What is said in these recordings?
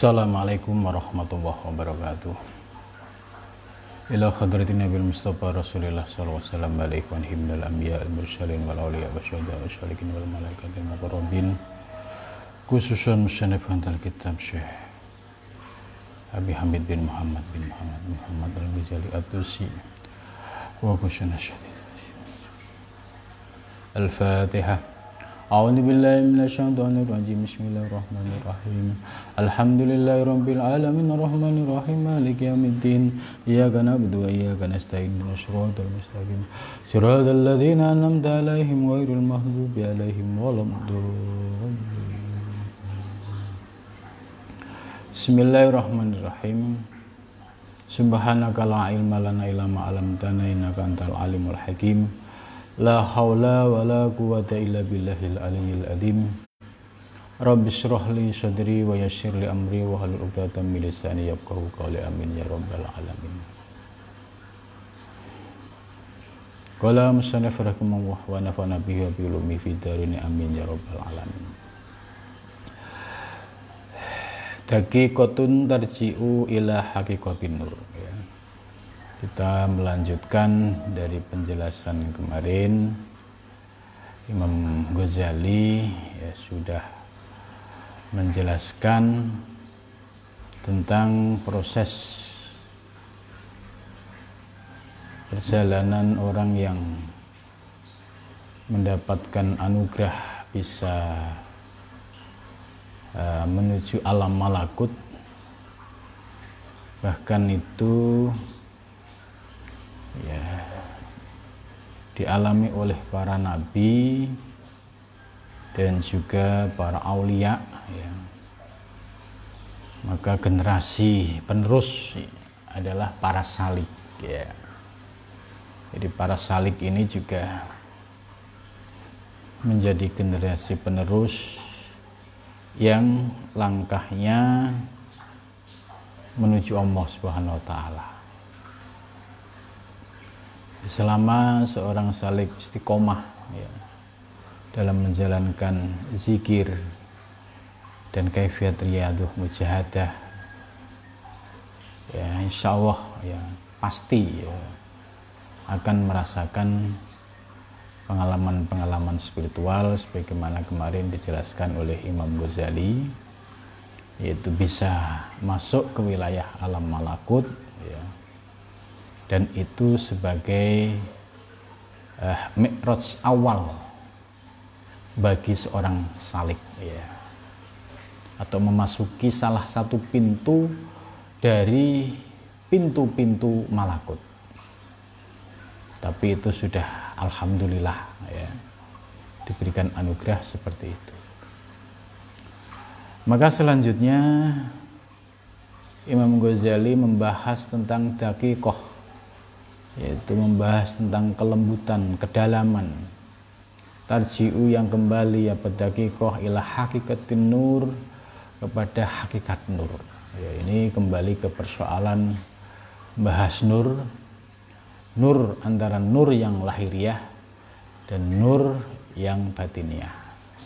Assalamualaikum warahmatullahi wabarakatuh. Ila khadratin Nabi Mustafa Rasulullah wasallam alaihi wa himnal anbiya al mursalin wal awliya wa syuhada wa syalikin wal malaikatil muqarrabin khususan musannif antal kitab Syekh Abi Hamid bin Muhammad bin Muhammad Muhammad al-Ghazali At-Tusi wa syadid Al-Fatihah أعوذ بالله من الشيطان الرجيم بسم الله الرحمن الرحيم الحمد لله رب العالمين الرحمن الرحيم مالك يوم الدين إياك نعبد وإياك نستعين من الصراط المستقيم صراط الذين أنعمت عليهم غير المغضوب عليهم ولا الضالين بسم الله الرحمن الرحيم سبحانك لا علم لنا إلا ما علمتنا إنك أنت العليم الحكيم La haula wa la quwata illa billahil aliyyil azim. Rabbi syrah li sadri amri wa halul 'uqdatam min lisani yafqahu ya alamin. Qala musannif rahimahullah wa nafa'ana bihi wa bi ulumi ya alamin. Ila haqiqatin nur kita melanjutkan dari penjelasan kemarin. Imam Ghazali ya, sudah menjelaskan tentang proses perjalanan orang yang mendapatkan anugerah bisa uh, menuju alam malakut. Bahkan itu ya. Dialami oleh para nabi dan juga para aulia ya. maka generasi penerus adalah para salik ya. Jadi para salik ini juga menjadi generasi penerus yang langkahnya menuju Allah Subhanahu wa taala selama seorang salik istiqomah ya, dalam menjalankan zikir dan kaifiat riyaduh mujahadah ya insya Allah ya pasti ya, akan merasakan pengalaman-pengalaman spiritual sebagaimana kemarin dijelaskan oleh Imam Ghazali yaitu bisa masuk ke wilayah alam malakut ya, dan itu sebagai uh, mi'raj awal bagi seorang salik ya. Atau memasuki salah satu pintu dari pintu-pintu malakut. Tapi itu sudah alhamdulillah ya diberikan anugerah seperti itu. Maka selanjutnya Imam Ghazali membahas tentang dakikoh yaitu membahas tentang kelembutan, kedalaman. Tarji'u yang kembali ya pedakikoh ilah hakikatin nur kepada hakikat nur. Ya, ini kembali ke persoalan bahas nur. Nur antara nur yang lahiriah dan nur yang batiniah.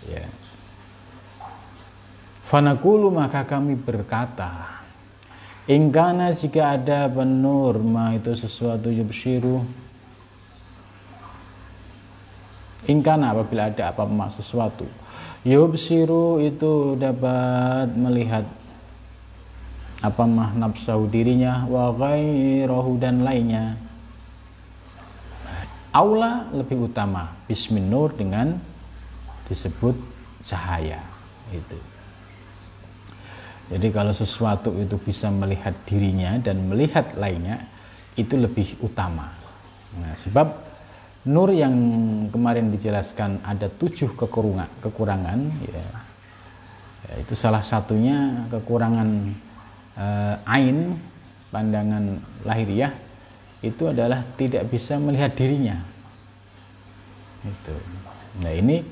Ya. Fanakulu maka kami berkata Ingkana jika ada penur ma itu sesuatu yubshiru. Ingkana apabila ada apa ma sesuatu. Yubshiru itu dapat melihat apa mah nafsu dirinya wa ghairahu dan lainnya. Aula lebih utama bismin nur dengan disebut cahaya itu jadi kalau sesuatu itu bisa melihat dirinya dan melihat lainnya itu lebih utama. Nah, sebab nur yang kemarin dijelaskan ada tujuh kekurangan, kekurangan ya, ya itu salah satunya kekurangan eh, ain pandangan lahiriah itu adalah tidak bisa melihat dirinya. Itu. Nah ini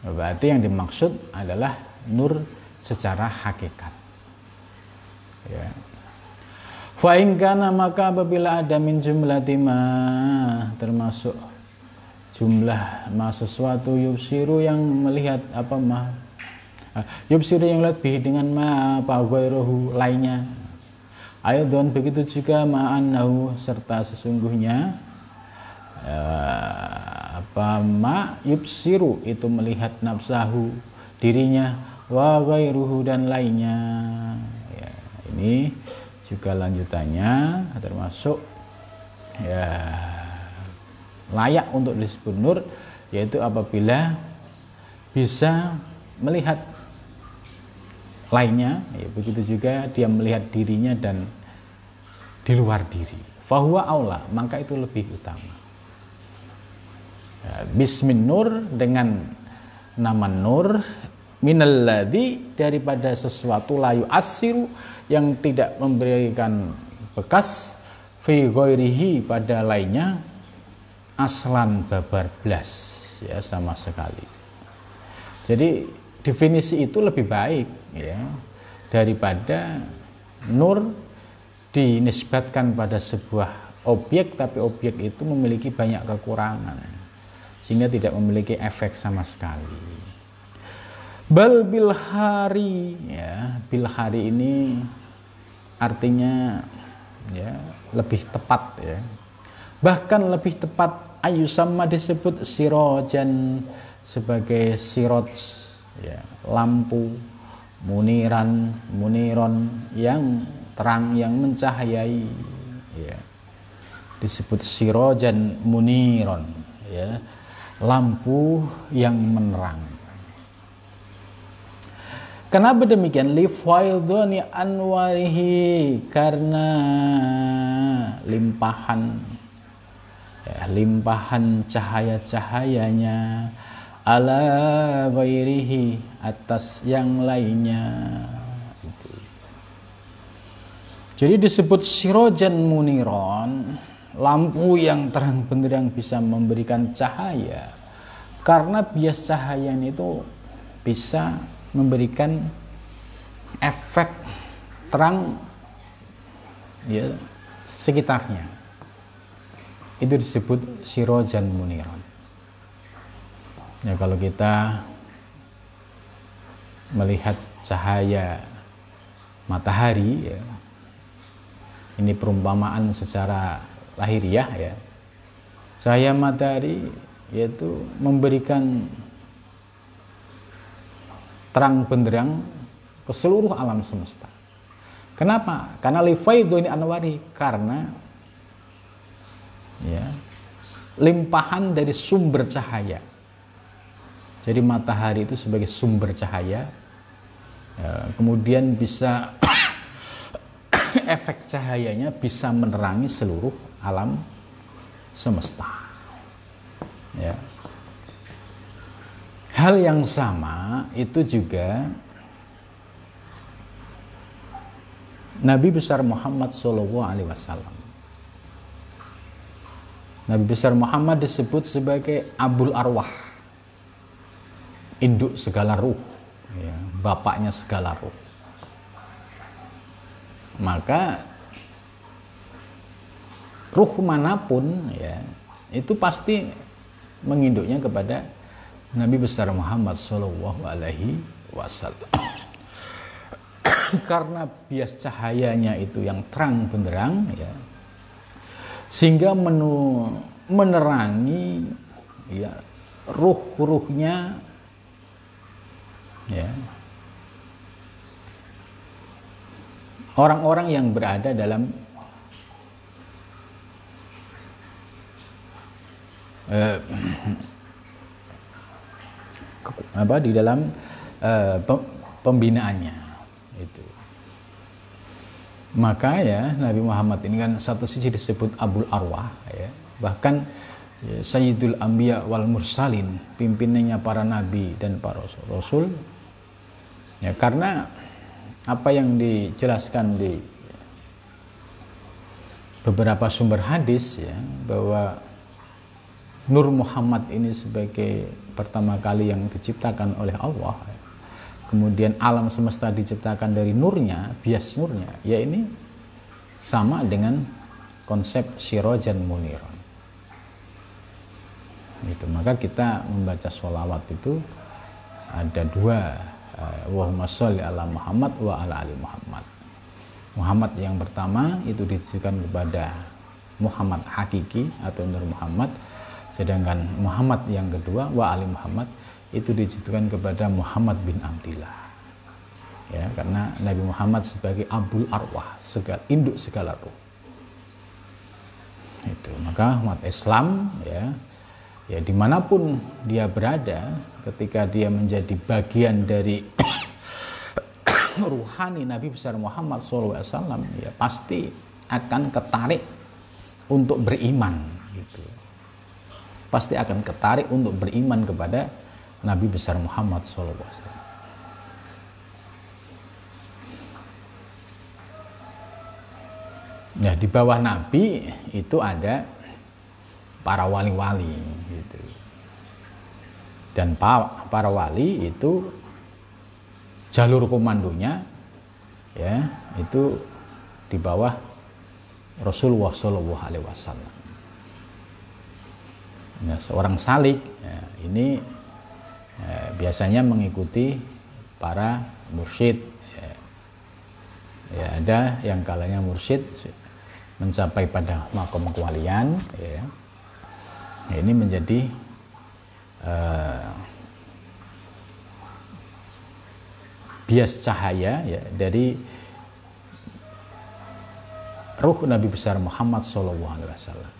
berarti yang dimaksud adalah nur secara hakikat ya. Fa'ingkana maka apabila ada min jumlah timah termasuk jumlah ma sesuatu yubsiru yang melihat apa mah yubsiru yang lebih dengan ma apa ghairuhu lainnya. Ayadun begitu juga ma'annahu serta sesungguhnya uh, apa ma yubsiru itu melihat nafsahu dirinya wa ghairuhu dan lainnya. ya, ini juga lanjutannya termasuk ya layak untuk disebut nur yaitu apabila bisa melihat lainnya ya begitu juga dia melihat dirinya dan di luar diri. Fahuwa aula maka itu lebih utama. Ya, bismin nur dengan nama nur minalladhi daripada sesuatu layu asiru yang tidak memberikan bekas fi ghairihi pada lainnya aslan babar blas ya sama sekali. Jadi definisi itu lebih baik ya daripada nur dinisbatkan pada sebuah objek tapi objek itu memiliki banyak kekurangan sehingga tidak memiliki efek sama sekali bal bil hari. Ya bil hari ini artinya ya lebih tepat ya. Bahkan lebih tepat ayu sama disebut sirojan sebagai siroj ya, lampu muniran muniron yang terang yang mencahayai ya. disebut sirojan muniron ya lampu yang menerang Kenapa demikian? Lifaidhani anwarihi karena limpahan ya, limpahan cahaya-cahayanya ala ghairihi atas yang lainnya. Jadi disebut sirojan muniron lampu yang terang benderang bisa memberikan cahaya karena bias cahaya itu bisa memberikan efek terang ya sekitarnya itu disebut sirojan muniron Ya kalau kita melihat cahaya matahari ya, ini perumpamaan secara lahiriah ya. Cahaya matahari yaitu memberikan terang benderang ke seluruh alam semesta. Kenapa? Karena lifaidu ini anwari karena ya limpahan dari sumber cahaya jadi matahari itu sebagai sumber cahaya, ya, kemudian bisa efek cahayanya bisa menerangi seluruh alam semesta. Ya. Hal yang sama itu juga Nabi besar Muhammad Shallallahu Alaihi Wasallam. Nabi besar Muhammad disebut sebagai Abul Arwah induk segala ruh, ya, bapaknya segala ruh. Maka ruh mana pun ya itu pasti menginduknya kepada Nabi besar Muhammad Shallallahu Alaihi Wasallam. Karena bias cahayanya itu yang terang benderang ya, sehingga menu, menerangi ya ruh-ruhnya ya orang-orang yang berada dalam eh, apa di dalam eh, pembinaannya. Itu. Maka ya Nabi Muhammad ini kan satu sisi disebut Abul Arwah ya. Bahkan ya, Sayyidul Ambiya wal Mursalin pimpinannya para nabi dan para rasul. Ya, karena apa yang dijelaskan di beberapa sumber hadis ya bahwa Nur Muhammad ini sebagai pertama kali yang diciptakan oleh Allah. Kemudian alam semesta diciptakan dari nurnya bias nurnya. Ya ini sama dengan konsep sirojan muniron itu maka kita membaca sholawat itu ada dua Allahumma sholli ala Muhammad wa ala ali Muhammad. Muhammad yang pertama itu ditujukan kepada Muhammad hakiki atau Nur Muhammad sedangkan Muhammad yang kedua wa ali Muhammad itu ditujukan kepada Muhammad bin Abdillah. Ya karena Nabi Muhammad sebagai abul arwah segala induk segala ruh. Itu. Maka umat Islam ya ya di mana pun dia berada ketika dia menjadi bagian dari ruhani Nabi besar Muhammad SAW ya pasti akan ketarik untuk beriman. Pasti akan ketarik untuk beriman kepada Nabi besar Muhammad SAW. Ya di bawah Nabi itu ada para wali-wali gitu. Dan para wali itu jalur komandonya ya itu di bawah Rasulullah Shallallahu Alaihi Wasallam. Nah, seorang salik ya, ini ya, biasanya mengikuti para mursyid. Ya. ya ada yang kalanya mursyid mencapai pada makom kewalian. Ya. ya ini menjadi uh, bias cahaya ya dari ruh Nabi besar Muhammad Sallallahu Alaihi Wasallam.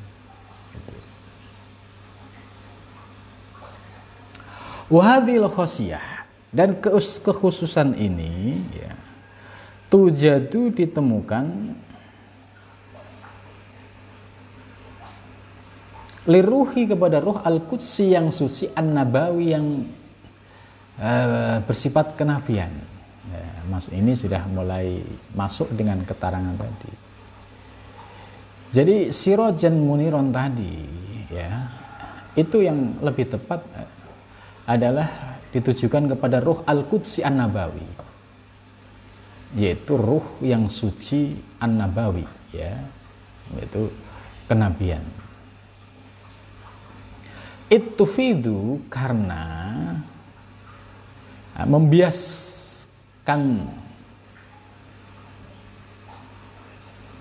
Wahadil khosiyah dan kekhususan ini ya tujadu ditemukan liruhi kepada ruh al-qudsi yang suci an-nabawi yang uh, bersifat kenabian mas ini sudah mulai masuk dengan keterangan tadi. Jadi sirojan muniron tadi ya itu yang lebih tepat adalah ditujukan kepada ruh al-qudsi an-nabawi. Yaitu ruh yang suci an-nabawi ya. Yaitu kenabian. Itu karena membias akan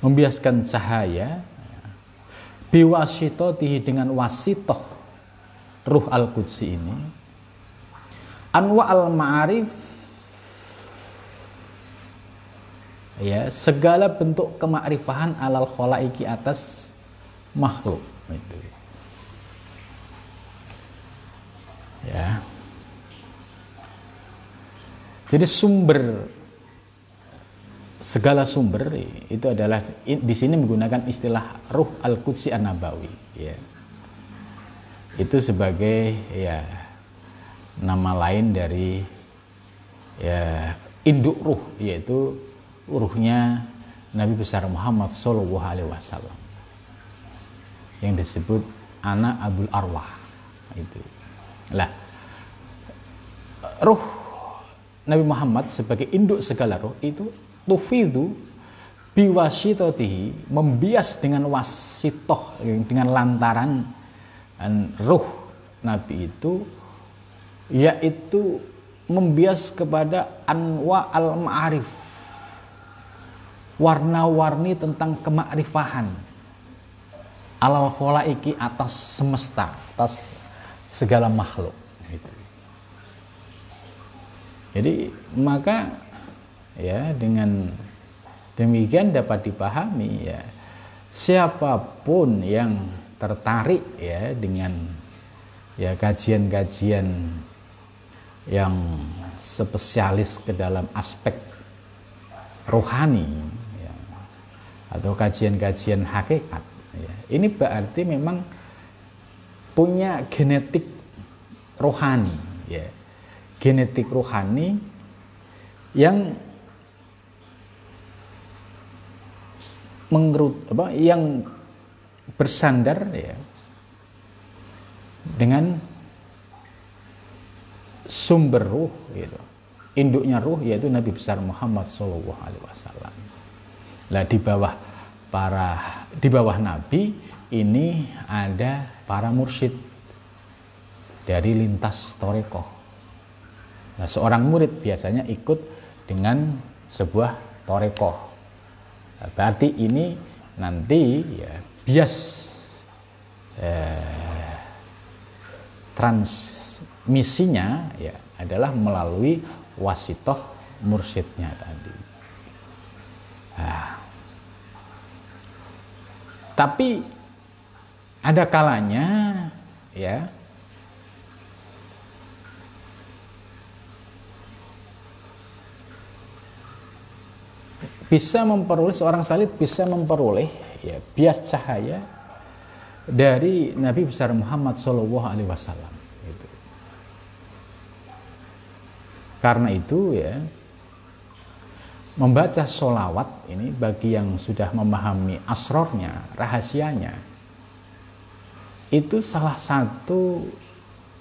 membiaskan cahaya biwasitotihi dengan wasitoh ruh al-qudsi ini anwa al-ma'arif. Ya segala bentuk kemakrifahan alal kholaiki atas makhluk. Itu. Ya. Jadi sumber segala sumber itu adalah di sini menggunakan istilah ruh al-qudsi an-nabawi. Ya. Itu sebagai ya nama lain dari ya induk ruh yaitu ruhnya Nabi besar Muhammad Shallallahu alaihi wasallam yang disebut anak Abul Arwah itu. Lah ruh Nabi Muhammad sebagai induk segala roh itu tufidu biwasitotihi membias dengan wasitoh dengan lantaran ruh Nabi itu yaitu membias kepada anwa al ma'arif warna-warni tentang kemakrifahan alal kholaiki atas semesta atas segala makhluk. Jadi maka ya dengan demikian dapat dipahami ya siapa pun yang tertarik ya dengan ya kajian-kajian yang spesialis ke dalam aspek rohani ya, atau kajian-kajian hakikat ya, ini berarti memang punya genetik rohani ya. Genetik rohani yang mengerut apa yang bersandar ya dengan sumber ruh gitu. Induknya ruh yaitu Nabi besar Muhammad Shallallahu alaihi wasallam. Lah di bawah para di bawah Nabi ini ada para mursyid dari lintas torekoh Nah, seorang murid biasanya ikut dengan sebuah torekoh. Nah, berarti ini nanti ya bias eh, transmisinya ya adalah melalui wasitoh mursyidnya tadi. Nah, tapi ada kalanya ya bisa memperoleh seorang salib bisa memperoleh ya bias cahaya dari Nabi besar Muhammad Shallallahu Alaihi Wasallam. Gitu. Karena itu ya membaca solawat ini bagi yang sudah memahami asrornya, rahasianya, itu salah satu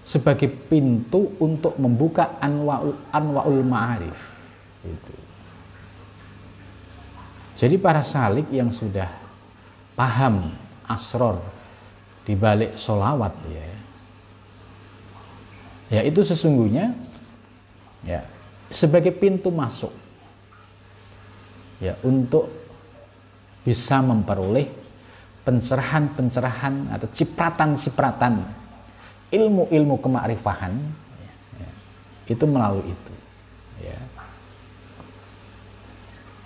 sebagai pintu untuk membuka anwaul, anwaul ma'arif. Gitu. Jadi para salik yang sudah paham asror di balik solawat ya, ya itu sesungguhnya ya. Sebagai pintu masuk. Ya untuk bisa memperoleh pencerahan-pencerahan atau cipratan-cipratan ilmu-ilmu kemakrifahan ya, itu melalui itu. Ya.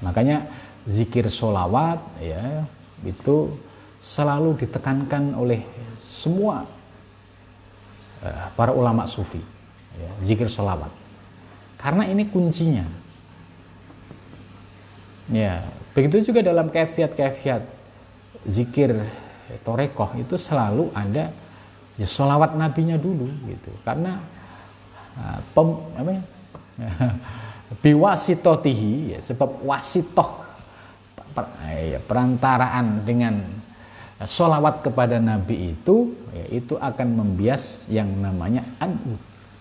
makanya zikir solawat ya itu selalu ditekankan oleh semua uh, para ulama sufi ya, zikir solawat karena ini kuncinya. Ya, begitu juga dalam kefiat-kefiat zikir torekoh itu selalu ada ya solawat nabinya dulu gitu. Karena uh, pem, apa ya, biwasitotihi ya, sebab wasitoh per, ya, perantaraan dengan solawat kepada nabi itu ya, itu akan membias yang namanya an,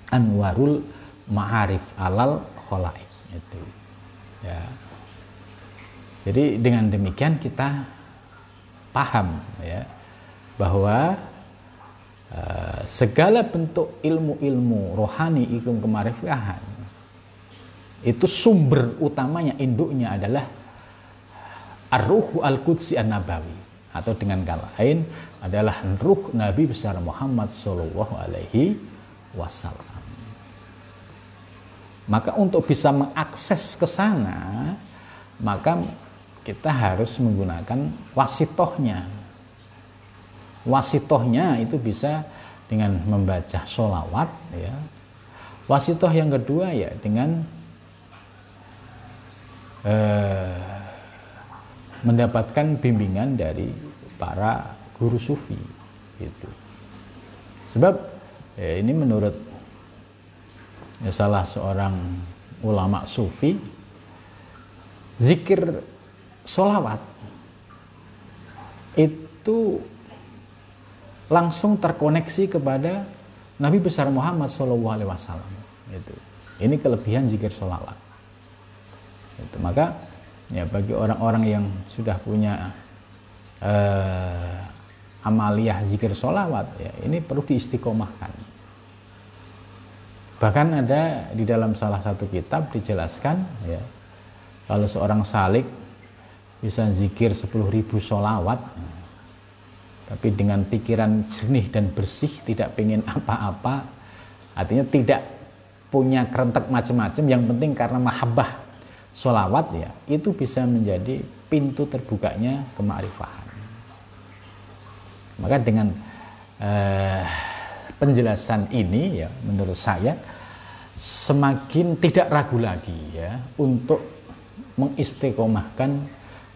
anwarul ma'arif alal kholaik itu. Ya. Jadi dengan demikian kita paham ya bahwa uh, segala bentuk ilmu-ilmu rohani, ilmu kemarifahan itu sumber utamanya induknya adalah ar-ruhu al-qudsi an-nabawi. Atau dengan kata lain adalah ruh Nabi besar Muhammad sallallahu alaihi wasallam. Maka untuk bisa mengakses ke sana, maka kita harus menggunakan wasitohnya. Wasitohnya itu bisa dengan membaca sholawat, ya. Wasitoh yang kedua ya dengan eh, mendapatkan bimbingan dari para guru sufi, itu. Sebab ya ini menurut ya salah seorang ulama sufi, zikir solawat itu langsung terkoneksi kepada Nabi besar Muhammad Shallallahu Alaihi Wasallam. Itu. Ini kelebihan zikir solawat. Itu. Maka ya bagi orang-orang yang sudah punya uh, amaliyah zikir solawat, ya ini perlu diistiqomahkan. Bahkan ada di dalam salah satu kitab dijelaskan, ya kalau seorang salik bisa zikir 10.000 sholawat tapi dengan pikiran jernih dan bersih tidak pengen apa-apa artinya tidak punya kerentek macam-macam yang penting karena mahabbah sholawat ya itu bisa menjadi pintu terbukanya kemakrifahan maka dengan eh, penjelasan ini ya menurut saya semakin tidak ragu lagi ya untuk mengistiqomahkan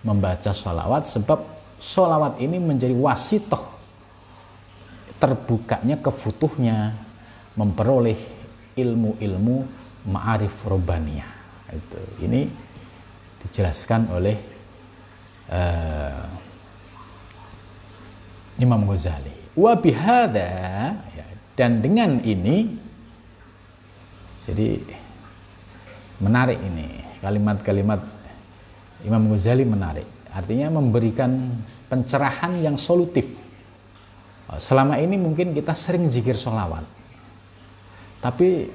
membaca sholawat sebab sholawat ini menjadi wasitoh terbukanya kefutuhnya memperoleh ilmu-ilmu ma'arif robania itu. Ini dijelaskan oleh uh, Imam Ghazali. Wa bihada ya, dan dengan ini jadi menarik ini kalimat-kalimat Imam Ghazali menarik. Artinya memberikan pencerahan yang solutif. Selama ini mungkin kita sering zikir sholawat. Tapi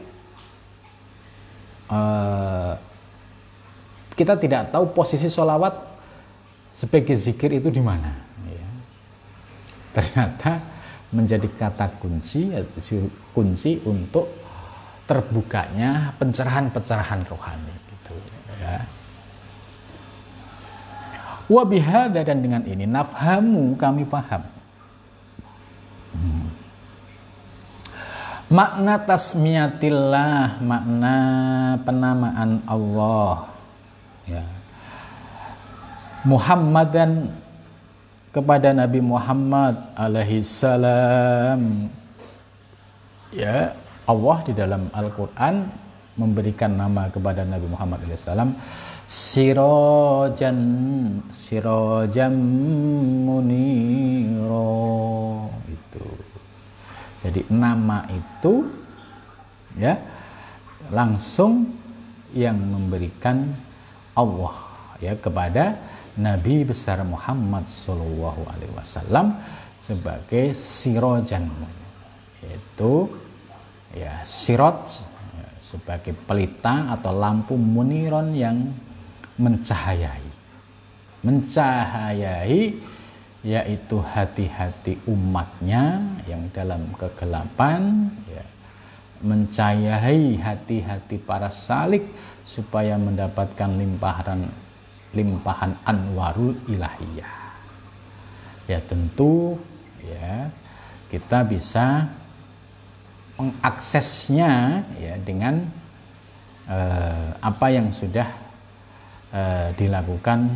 uh, kita tidak tahu posisi sholawat sebagai zikir itu di mana. Ya. Ternyata menjadi kata kunci, kunci untuk terbukanya pencerahan-pencerahan rohani. Gitu, ya. Wabihada dan dengan ini nafhamu kami paham. Hmm. Makna tasmiyatillah, makna penamaan Allah ya. Muhammadan kepada Nabi Muhammad alaihi salam. Ya Allah di dalam Al-Qur'an memberikan nama kepada Nabi Muhammad alaihi salam. Sirojan muniro itu. Jadi nama itu ya langsung yang memberikan Allah ya kepada Nabi besar Muhammad Shallallahu Alaihi Wasallam sebagai sirojan yaitu ya sirot ya, sebagai pelita atau lampu muniron yang mencahayai. Mencahayai yaitu hati-hati umatnya yang dalam kegelapan ya, mencahayai hati-hati para salik supaya mendapatkan limpahan limpahan anwarul ilahiyah. Ya tentu ya kita bisa mengaksesnya ya dengan eh, apa yang sudah eh, dilakukan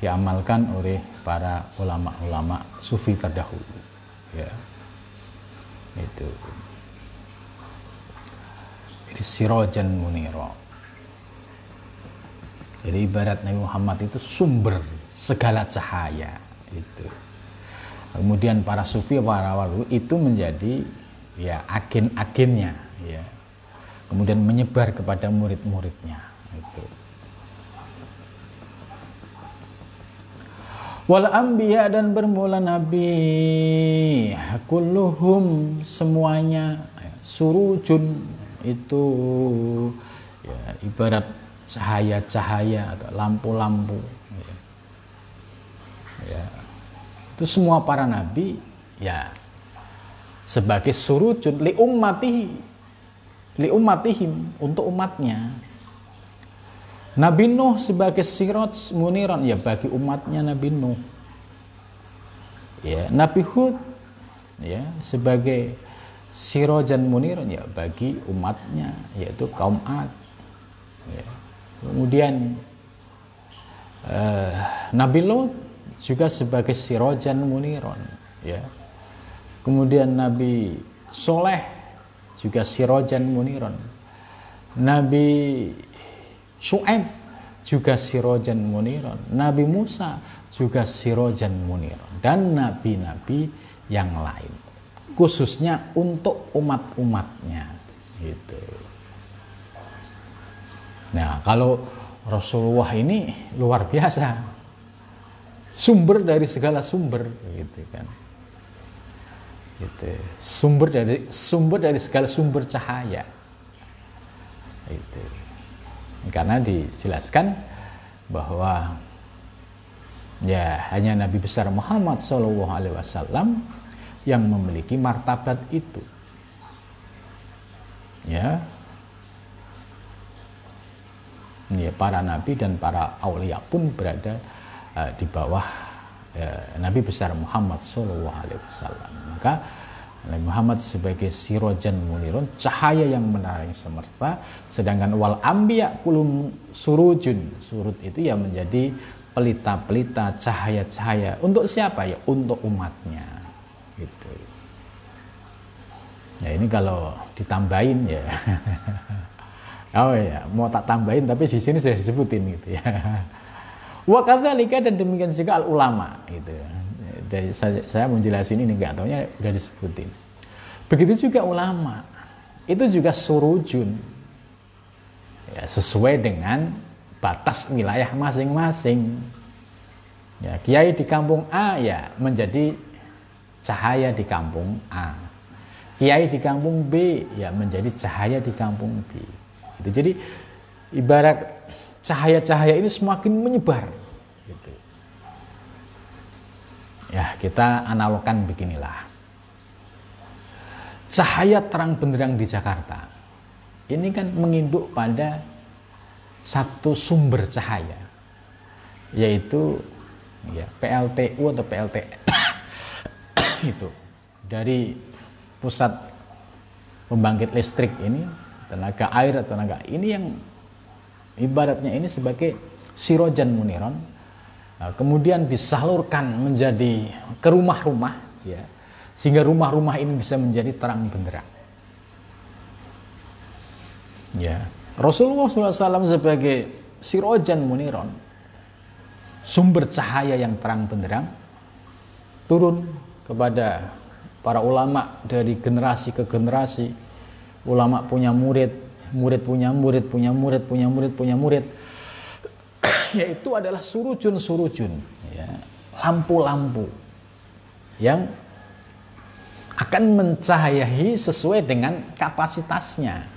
diamalkan oleh para ulama-ulama sufi terdahulu ya. Itu. Sirojan muniro jadi ibarat Nabi Muhammad itu sumber segala cahaya itu. Kemudian para sufi para wali itu menjadi ya agen-agennya ya. Kemudian menyebar kepada murid-muridnya itu. Wal anbiya dan bermula nabi kulluhum semuanya ya, surujun itu ya ibarat cahaya-cahaya atau lampu-lampu ya. ya. itu semua para nabi ya sebagai surujun li ummatihi li ummatihim untuk umatnya Nabi Nuh sebagai sirot muniran ya bagi umatnya Nabi Nuh ya Nabi Hud ya sebagai sirojan muniran ya bagi umatnya yaitu kaum Ad ya Kemudian uh, Nabi Lot juga sebagai sirojan muniron ya. Kemudian Nabi Soleh juga sirojan muniron. Nabi Shu'aib juga sirojan muniron. Nabi Musa juga sirojan muniron dan nabi-nabi yang lain khususnya untuk umat-umatnya gitu. Nah, kalau Rasulullah ini luar biasa. Sumber dari segala sumber gitu kan. Gitu. Sumber dari sumber dari segala sumber cahaya. Itu. Karena dijelaskan bahwa ya hanya Nabi besar Muhammad Shallallahu Alaihi Wasallam yang memiliki martabat itu. Ya, ya, para nabi dan para aulia pun berada uh, di bawah uh, Nabi besar Muhammad Shallallahu Alaihi Wasallam. Maka Nabi Muhammad sebagai sirojan munirun cahaya yang menarik semerta sedangkan wal ambiya kulum surujun. Surut itu yang menjadi pelita-pelita cahaya-cahaya. Untuk siapa? Ya untuk umatnya. Gitu. Ya ini kalau ditambahin ya Oh ya, mau tak tambahin tapi di sini sudah disebutin gitu ya. Wa kadzalika dan demikian juga al ulama gitu. Dari saya, saya menjelasin ini enggak taunya udah disebutin. Begitu juga ulama. Itu juga surujun. Ya, sesuai dengan batas wilayah masing-masing. Ya, kiai di kampung A ya menjadi cahaya di kampung A. Kiai di kampung B ya menjadi cahaya di kampung B Jadi ibarat cahaya-cahaya ini semakin menyebar. Gitu. Ya kita analogkan beginilah. Cahaya terang benderang di Jakarta ini kan menginduk pada satu sumber cahaya yaitu ya PLTU atau PLT itu dari pusat pembangkit listrik ini tenaga air atau tenaga ini yang ibaratnya ini sebagai sirojan muniron nah, kemudian disalurkan menjadi ke rumah-rumah ya sehingga rumah-rumah ini bisa menjadi terang benderang. Ya Rasulullah SAW sebagai sirojan muniron sumber cahaya yang terang benderang turun kepada para ulama dari generasi ke generasi ulama punya murid murid punya murid punya murid punya murid punya murid yaitu adalah surujun-surujun ya lampu-lampu yang akan mencahayai sesuai dengan kapasitasnya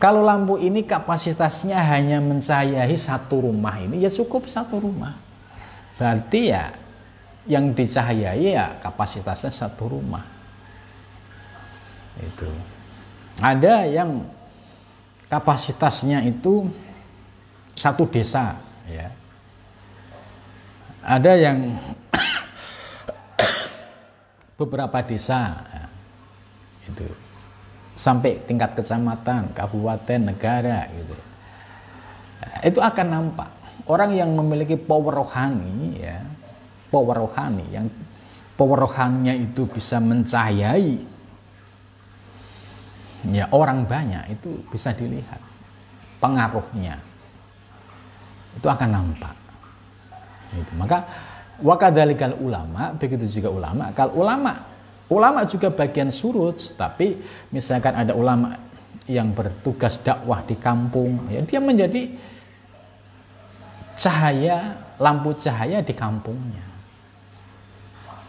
kalau lampu ini kapasitasnya hanya mencahayai satu rumah ini ya cukup satu rumah. Berarti ya yang dicahayai ya kapasitasnya satu rumah. Itu. Ada yang kapasitasnya itu satu desa ya. Ada yang beberapa desa ya. itu sampai tingkat kecamatan, kabupaten, negara gitu. Itu akan nampak orang yang memiliki power rohani ya, power rohani yang power rohaninya itu bisa mencahayai ya orang banyak itu bisa dilihat pengaruhnya itu akan nampak itu maka wakadalikal ulama begitu juga ulama kalau ulama Ulama juga bagian surut, tapi misalkan ada ulama yang bertugas dakwah di kampung, ya dia menjadi cahaya, lampu cahaya di kampungnya.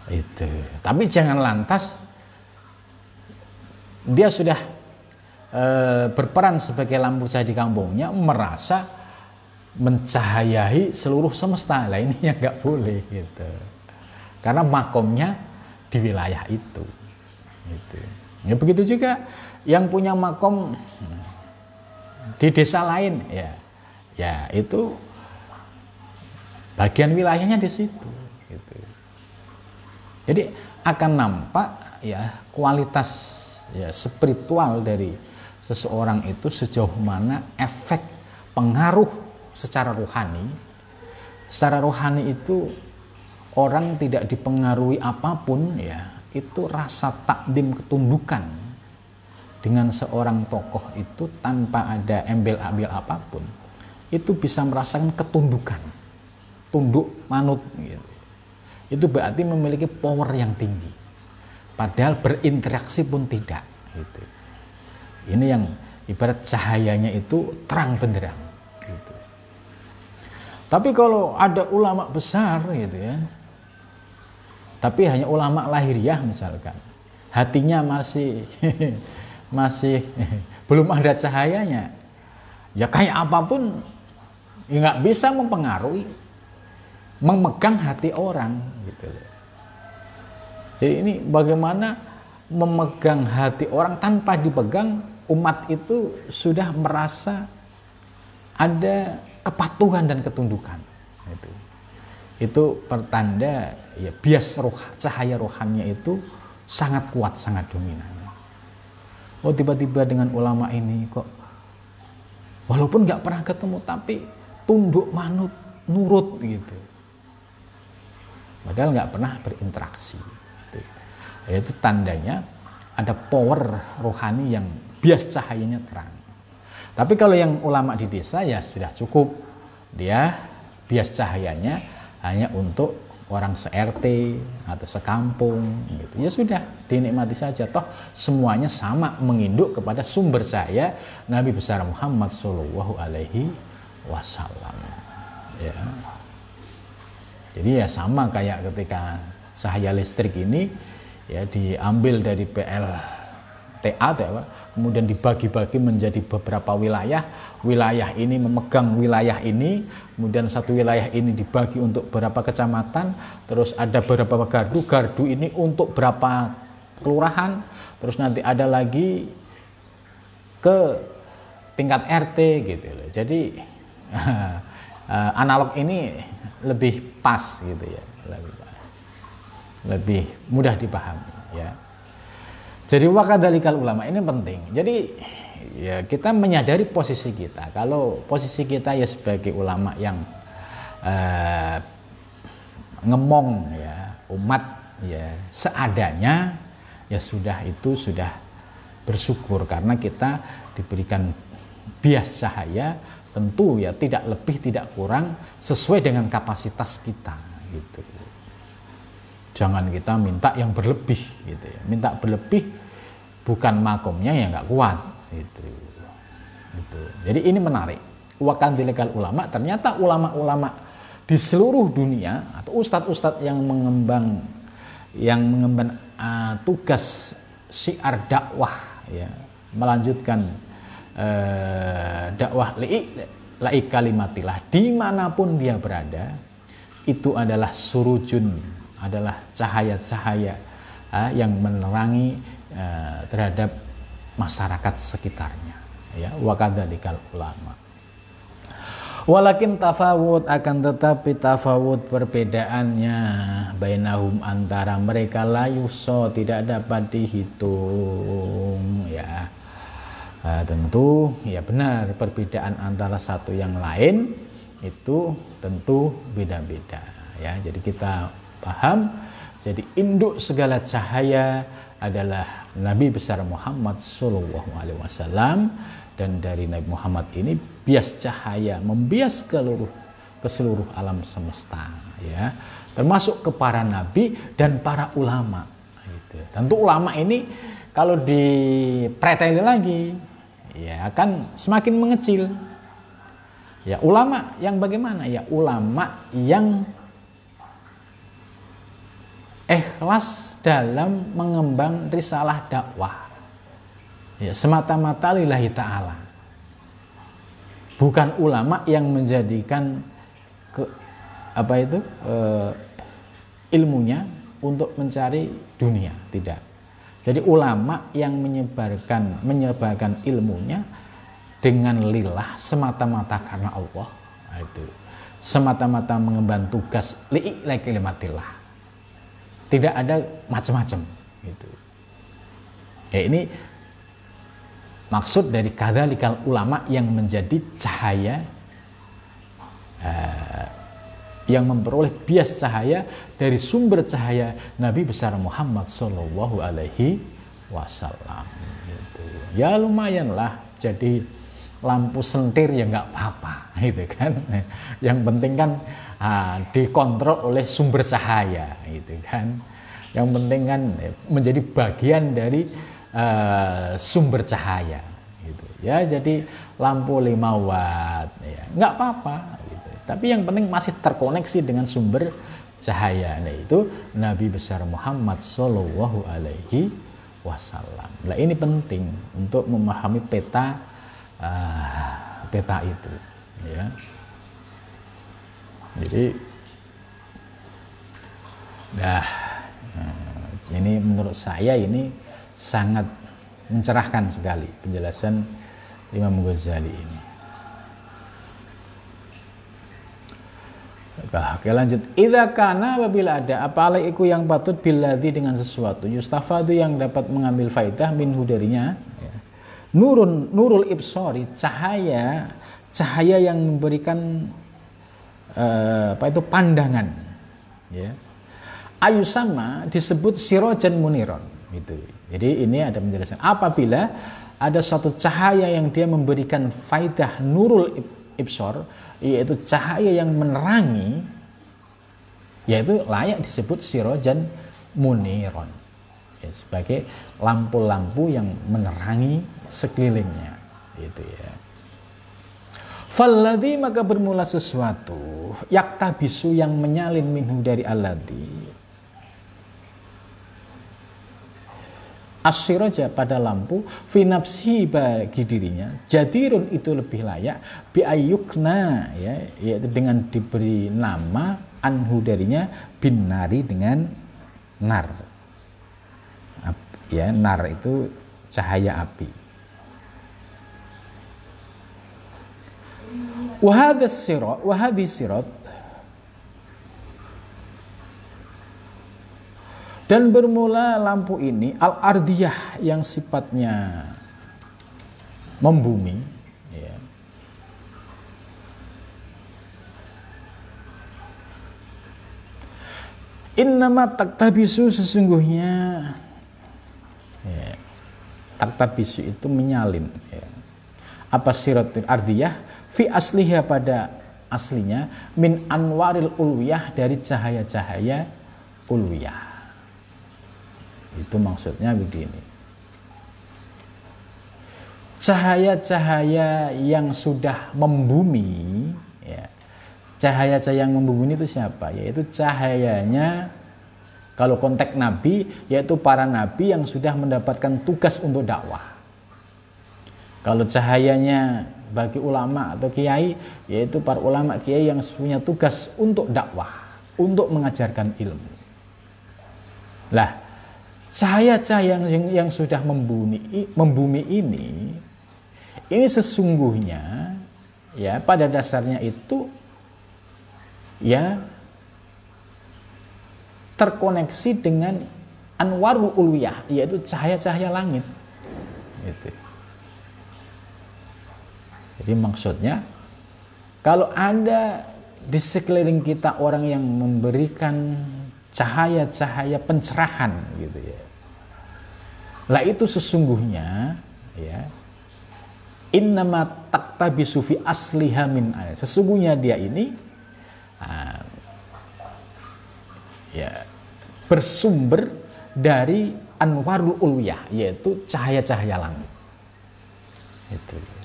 Itu. Tapi jangan lantas dia sudah e, berperan sebagai lampu cahaya di kampungnya merasa mencahayai seluruh semesta lah ini yang nggak boleh gitu karena makomnya di wilayah itu. Gitu. Ya begitu juga yang punya makom di desa lain ya, ya itu bagian wilayahnya di situ. Gitu. Jadi akan nampak ya kualitas ya spiritual dari seseorang itu sejauh mana efek pengaruh secara rohani. Secara rohani itu orang tidak dipengaruhi apa pun ya itu rasa takdim ketundukan dengan seorang tokoh itu tanpa ada embel-ambel apa pun itu bisa merasakan ketundukan tunduk manut gitu. itu berarti memiliki power yang tinggi padahal berinteraksi pun tidak gitu. Ini yang ibarat cahayanya itu terang benderang gitu. tapi kalau ada ulama besar gitu ya. Tapi hanya ulama lahiriah misalkan. Hatinya masih masih belum ada cahayanya. Ya kayak apa pun ya nggak bisa mempengaruhi memegang hati orang gitu loh. Jadi ini bagaimana memegang hati orang tanpa dipegang umat itu sudah merasa ada kepatuhan dan ketundukan. Itu. Itu pertanda ya bias roh cahaya rohannya itu sangat kuat sangat dominan. Oh tiba-tiba dengan ulama ini kok walaupun nggak pernah ketemu tapi tunduk manut nurut gitu. Padahal nggak pernah berinteraksi. Itu tandanya ada power rohani yang bias cahayanya terang tapi kalau yang ulama di desa ya sudah cukup dia bias cahayanya hanya untuk orang se-RT atau sekampung gitu. Ya sudah, dinikmati saja toh semuanya sama menginduk kepada sumber saya Nabi besar Muhammad Shallallahu alaihi wasallam. Ya. Jadi ya sama kayak ketika cahaya listrik ini ya diambil dari PL TA apa? kemudian dibagi-bagi menjadi beberapa wilayah. Wilayah ini memegang wilayah ini kemudian satu wilayah ini dibagi untuk berapa kecamatan terus ada beberapa gardu. Gardu ini untuk berapa kelurahan terus nanti ada lagi ke tingkat RT gitu loh. Jadi analog ini lebih pas gitu ya lebih mudah dipahami ya jadi wakadalikal ulama ini penting. Jadi ya kita menyadari posisi kita. Kalau posisi kita ya sebagai ulama yang uh, ngemong ya umat ya seadanya ya sudah itu sudah bersyukur karena kita diberikan bias cahaya tentu ya tidak lebih tidak kurang sesuai dengan kapasitas kita gitu jangan kita minta yang berlebih gitu ya minta berlebih bukan makomnya ya nggak kuat itu itu jadi ini menarik. Wakan dilegal ulama ternyata ulama-ulama di seluruh dunia atau ustadz-ustadz yang mengembang yang mengemban uh, tugas syiar dakwah ya melanjutkan uh, dakwah lai lai kalimatilah di mana pun dia berada itu adalah surujun adalah cahaya-cahaya uh, yang menerangi Eh, terhadap masyarakat sekitarnya ya. Wakadalikal ulama. Walakin tafawud akan tetapi tafawud perbedaannya bainahum antara mereka layuso tidak dapat dihitung ya. Nah, tentu ya benar perbedaan antara satu yang lain itu tentu beda-beda ya. Jadi kita paham jadi induk segala cahaya adalah Nabi besar Muhammad Shallallahu Alaihi Wasallam. Dan dari Nabi Muhammad ini bias cahaya membias ke seluruh ke seluruh alam semesta ya. Termasuk ke para nabi dan para ulama itu tentu ulama ini kalau dipreteli lagi ya akan semakin mengecil. Ya ulama yang bagaimana? Ya ulama yang ikhlas dalam mengembang risalah dakwah. Ya, semata-mata lillahi ta'ala. Bukan ulama yang menjadikan ke, apa itu e, ilmunya untuk mencari dunia, tidak. Jadi ulama yang menyebarkan menyebarkan ilmunya dengan lillah semata-mata karena Allah. Nah, itu semata-mata mengemban tugas li'i kalimatillah tidak ada macam-macam gitu. Ya ini maksud dari kadalikal ulama yang menjadi cahaya uh, yang memperoleh bias cahaya dari sumber cahaya Nabi besar Muhammad Shallallahu Alaihi Wasallam. Gitu. Ya lumayan lah jadi lampu sentir ya nggak apa-apa gitu kan. Yang penting kan dikontrol oleh sumber cahaya gitu kan. Yang penting kan menjadi bagian dari uh, sumber cahaya gitu. Ya jadi lampu 5 watt ya. Nggak apa-apa gitu. tapi yang penting masih terkoneksi dengan sumber cahaya nah itu Nabi besar Muhammad Shallallahu Alaihi Wasallam. Nah ini penting untuk memahami peta uh, peta itu ya jadi nah, ini menurut saya ini sangat mencerahkan sekali penjelasan Imam Ghazali ini. Oke lanjut. Idza kana apabila ada apa iku yang patut biladi dengan sesuatu yustafadu yang dapat mengambil faidah minhu darinya ya. Nurun nurul ibsori cahaya cahaya yang memberikan uh, apa itu? Pandangan. Ya. Ayu sama disebut sirojan muniron. Gitu. Jadi ini ada penjelasan. Apabila ada suatu cahaya yang dia memberikan faidah nurul ibsor yaitu cahaya yang menerangi yaitu layak disebut sirojan muniron. Ya, sebagai lampu-lampu yang menerangi sekelilingnya. Itu ya Falladhi maka bermula sesuatu yakta bisu yang menyalin minhu dari alladhi asyiraja pada lampu finapsi bagi dirinya jadirun itu lebih layak biayukna ya yaitu dengan diberi nama anhu darinya binari dengan nar. Ya nar itu cahaya api wahadis sirat wahadis sirat Dan bermula lampu ini al-ardiyah yang sifatnya membumi. Ya. Innama taktabisu sesungguhnya ya, taktabisu itu menyalin. Ya. Apa siratul ardiyah? Fi asliha pada aslinya min anwaril ulwiyah dari cahaya-cahaya ulwiyah. Itu maksudnya begini. Cahaya-cahaya yang sudah membumi, ya, cahaya-cahaya yang membumi itu siapa? Yaitu cahayanya kalau konteks nabi, yaitu para nabi yang sudah mendapatkan tugas untuk dakwah. Kalau cahayanya bagi ulama atau kiai, yaitu para ulama kiai yang punya tugas untuk dakwah, untuk mengajarkan ilmu. Lah, cahaya-cahaya yang, yang sudah membumi, membumi ini ini sesungguhnya ya pada dasarnya itu ya terkoneksi dengan anwarul ulwiyah yaitu cahaya-cahaya langit gitu. Jadi maksudnya kalau ada di sekeliling kita orang yang memberikan cahaya-cahaya pencerahan gitu ya. Lah itu sesungguhnya ya innama taktabisu fi asliha min Sesungguhnya dia ini uh, ya bersumber dari anwarul ulwiyah yaitu cahaya-cahaya langit. Itu.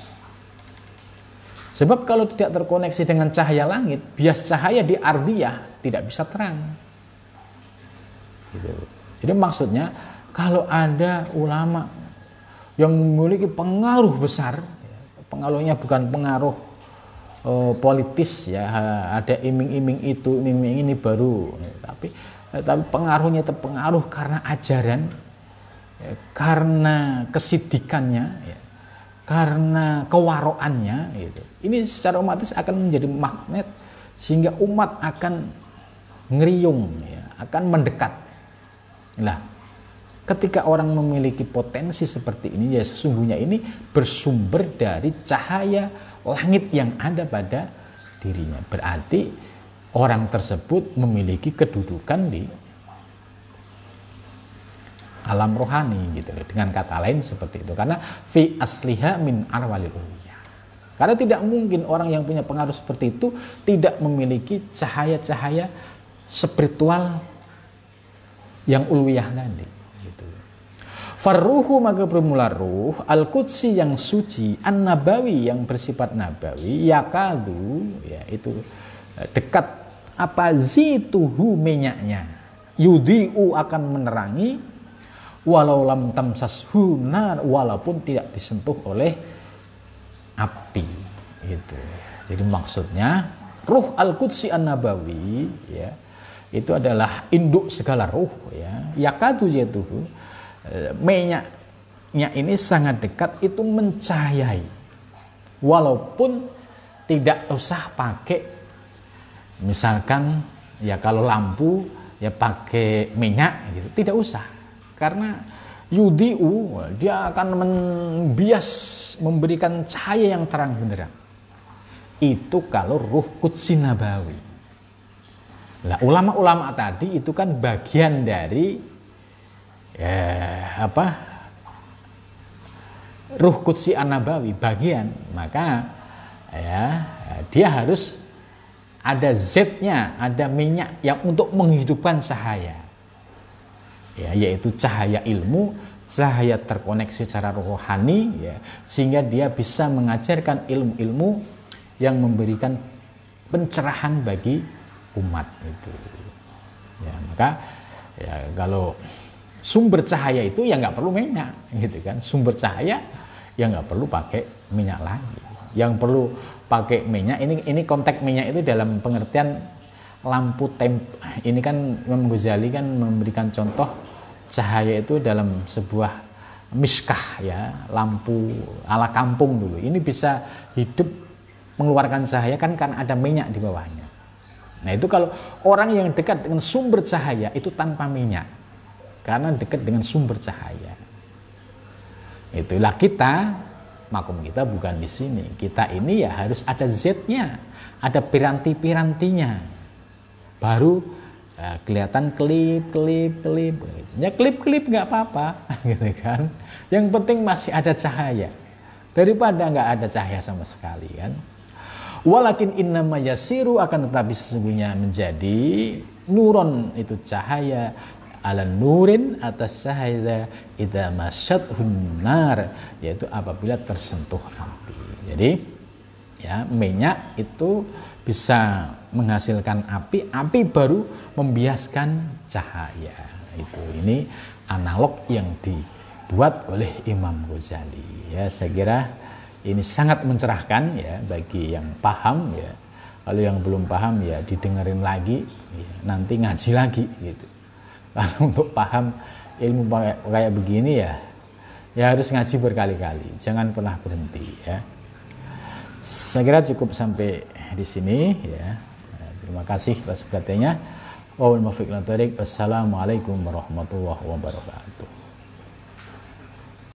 Sebab kalau tidak terkoneksi dengan cahaya langit, bias cahaya di ardiyah tidak bisa terang. Gitu. Jadi maksudnya kalau ada ulama yang memiliki pengaruh besar, pengaruhnya bukan pengaruh uh, politis ya, ada iming-iming itu, iming-iming ini baru, tapi tapi pengaruhnya pengaruh karena ajaran, ya, karena kesidikannya, ya, karena kewaroannya, gitu. Ini secara otomatis akan menjadi magnet sehingga umat akan ngeriung, ya, akan mendekat Nah, ketika orang memiliki potensi seperti ini, ya sesungguhnya ini bersumber dari cahaya langit yang ada pada dirinya. Berarti orang tersebut memiliki kedudukan di alam rohani gitu Dengan kata lain seperti itu. Karena fi asliha min arwalil uliyah. Karena tidak mungkin orang yang punya pengaruh seperti itu tidak memiliki cahaya-cahaya spiritual yang ulwiyah tadi gitu. Farruhu maka bermula ruh al-qudsi yang suci an-nabawi yang bersifat nabawi yakadu ya itu eh, dekat apa zituhu minyaknya yudiu akan menerangi walau lam tamsashu nar walaupun tidak disentuh oleh api itu jadi maksudnya ruh al-qudsi an-nabawi ya itu adalah induk segala ruh ya. Yakatu jatuhu eh, minyaknya ini sangat dekat itu mencahayai. Walaupun tidak usah pakai misalkan ya kalau lampu ya pakai minyak gitu. Tidak usah karena yudiu dia akan membias memberikan cahaya yang terang benderang itu kalau ruh kutsi nabawi Nah, ulama-ulama tadi itu kan bagian dari ya, apa? Ruh kutsi anabawi bagian. Maka ya dia harus ada zetnya, ada minyak yang untuk menghidupkan cahaya. Ya, yaitu cahaya ilmu, cahaya terkoneksi secara rohani ya, sehingga dia bisa mengajarkan ilmu-ilmu yang memberikan pencerahan bagi umat itu. Ya maka ya kalau sumber cahaya itu ya nggak perlu minyak gitu kan. Sumber cahaya ya nggak perlu pakai minyak lagi. Yang perlu pakai minyak ini ini konteks minyak itu dalam pengertian lampu temp ini kan Imam Ghazali kan memberikan contoh cahaya itu dalam sebuah miskah ya lampu ala kampung dulu. Ini bisa hidup mengeluarkan cahaya kan karena ada minyak di bawahnya. Nah itu kalau orang yang dekat dengan sumber cahaya itu tanpa minyak karena dekat dengan sumber cahaya. Itulah kita makum kita bukan di sini. Kita ini ya harus ada Z-nya ada piranti-pirantinya. Baru Nah, kelihatan klip, klip, klip. Ya klip-klip nggak apa-apa, gitu kan. Yang penting masih ada cahaya. Daripada nggak ada cahaya sama sekali kan. Walakin innama yasiru akan tetapi sesungguhnya menjadi nuron itu cahaya ala nurin atas cahaya idza masyadhun nar yaitu apabila tersentuh api. Jadi ya minyak itu bisa menghasilkan api, api baru membiaskan cahaya. Itu ini analog yang dibuat oleh Imam Ghazali. Ya, saya kira ini sangat mencerahkan ya bagi yang paham ya. Kalau yang belum paham ya didengerin lagi, ya, nanti ngaji lagi gitu. Karena untuk paham ilmu kayak begini ya, ya harus ngaji berkali-kali, jangan pernah berhenti ya. Saya kira cukup sampai di sini ya. Terima kasih atas perhatiannya. Wassalamualaikum warahmatullahi wabarakatuh.